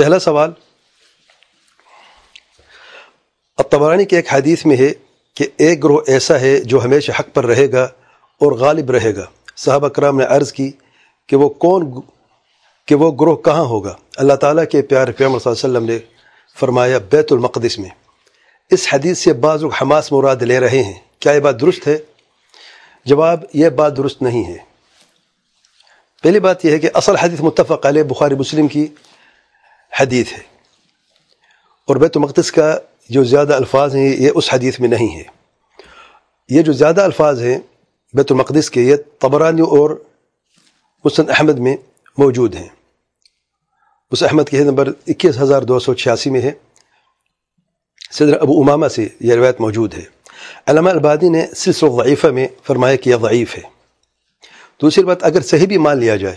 پہلا سوال، اب تبرانی کے ایک حدیث میں ہے کہ ایک گروہ ایسا ہے جو ہمیشہ حق پر رہے گا اور غالب رہے گا۔ صحابہ کرام نے عرض کی کہ وہ کون، کہ وہ گروہ کہاں ہوگا۔ اللہ تعالیٰ کے پیار پیغمبر صلی اللہ علیہ وسلم نے فرمایا بیت المقدس میں۔ اس حدیث سے بعض لوگ حماس مراد لے رہے ہیں۔ کیا یہ بات درست ہے؟ جواب، یہ بات درست نہیں ہے۔ پہلی بات یہ ہے کہ اصل حدیث متفق علیہ بخاری مسلم کی حدیث ہے۔ اور بیت المقدس کا جو زیادہ الفاظ ہیں، یہ اس حدیث میں نہیں ہے۔ یہ جو زیادہ الفاظ ہیں، بیت المقدس کے، یہ طبرانی اور مسن احمد میں موجود ہیں۔ اس احمد کے نمبر اکیس ہزار دو سو چھیاسی میں ہے۔ صدر ابو امامہ سے یہ روایت موجود ہے۔ علامہ البادی نے سلسل ضعیفہ میں فرمایا کہ یہ ضعیف ہے۔ دوسری بات، اگر صحیح بھی مان لیا جائے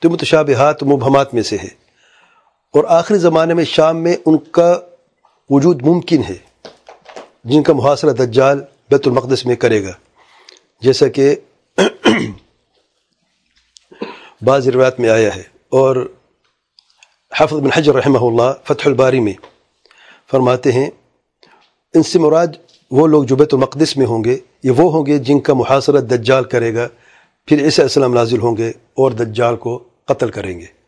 تو متشابہات، مبہمات میں سے ہے۔ اور آخری زمانے میں شام میں ان کا وجود ممکن ہے، جن کا محاصرہ دجال بیت المقدس میں کرے گا۔ جیسا کہ بعض روایت میں آیا ہے۔ اور حافظ بن حجر رحمہ اللہ فتح الباری میں فرماتے ہیں، ان سے مراد وہ لوگ جو بیت المقدس میں ہوں گے، یہ وہ ہوں گے جن کا محاصرہ دجال کرے گا، پھر عیسیٰ السلام نازل ہوں گے اور دجال کو قتل کریں گے۔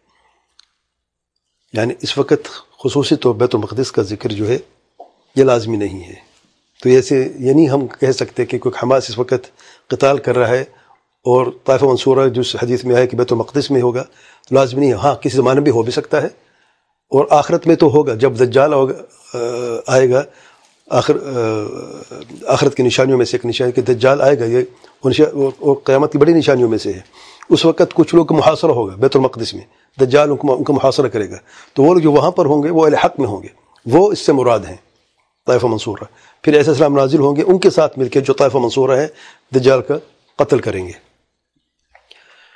یعنی اس وقت خصوصی طور بیت المقدس کا ذکر جو ہے، یہ لازمی نہیں ہے۔ تو ایسے یعنی ہم کہہ سکتے کہ کوئی حماس اس وقت قتال کر رہا ہے اور طائف منصورہ جو حدیث میں آئے کہ بیت المقدس میں ہوگا تو لازمی نہیں ہے۔ ہاں کسی زمانے میں بھی ہو بھی سکتا ہے اور آخرت میں تو ہوگا۔ جب دجال ہوگا آئے گا، آخر آخرت کی نشانیوں میں سے ایک نشانی، کہ دجال آئے گا، یہ اور قیامت کی بڑی نشانیوں میں سے ہے۔ اس وقت کچھ لوگ محاصرہ ہوگا بیت المقدس میں۔ دجال ان کا محاصرہ کرے گا۔ تو وہ لوگ جو وہاں پر ہوں گے، وہ الحق میں ہوں گے۔ وہ اس سے مراد ہیں، طائفہ منصورہ۔ پھر ایسے اسلام نازل ہوں گے، ان کے ساتھ مل کے جو طائفہ منصورہ ہے، دجال کا قتل کریں گے۔